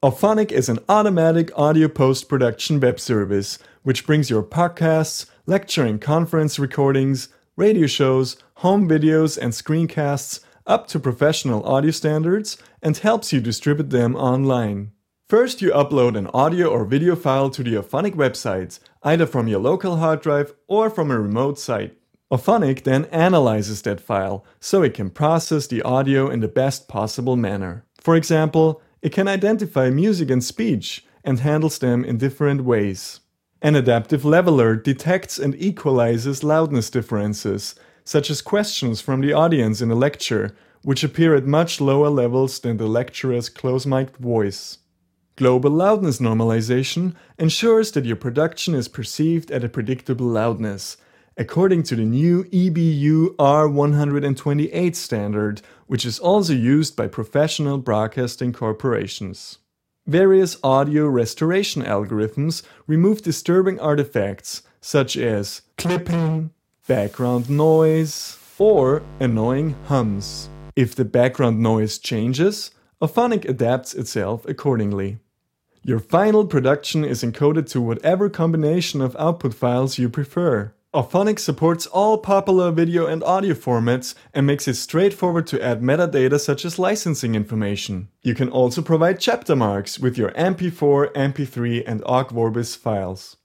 Auphonic is an automatic audio post production web service which brings your podcasts, lecture and conference recordings, radio shows, home videos, and screencasts up to professional audio standards and helps you distribute them online. First, you upload an audio or video file to the Auphonic website, either from your local hard drive or from a remote site. Auphonic then analyzes that file so it can process the audio in the best possible manner. For example, it can identify music and speech and handles them in different ways. An adaptive leveler detects and equalizes loudness differences, such as questions from the audience in a lecture, which appear at much lower levels than the lecturer's close mic'd voice. Global loudness normalization ensures that your production is perceived at a predictable loudness, according to the new EBU R128 standard, which is also used by professional broadcasting corporations. Various audio restoration algorithms remove disturbing artifacts such as clipping, background noise, or annoying hums. If the background noise changes, Auphonic adapts itself accordingly. Your final production is encoded to whatever combination of output files you prefer. Auphonic supports all popular video and audio formats and makes it straightforward to add metadata such as licensing information. You can also provide chapter marks with your MP4, MP3, and OGG Vorbis files.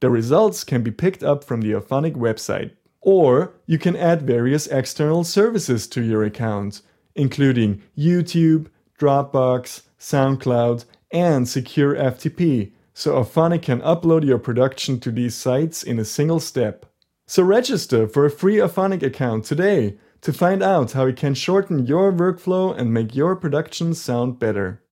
The results can be picked up from the Auphonic website. Or you can add various external services to your account, including YouTube, Dropbox, SoundCloud, and Secure FTP, so Auphonic can upload your production to these sites in a single step. So register for a free Auphonic account today to find out how it can shorten your workflow and make your production sound better.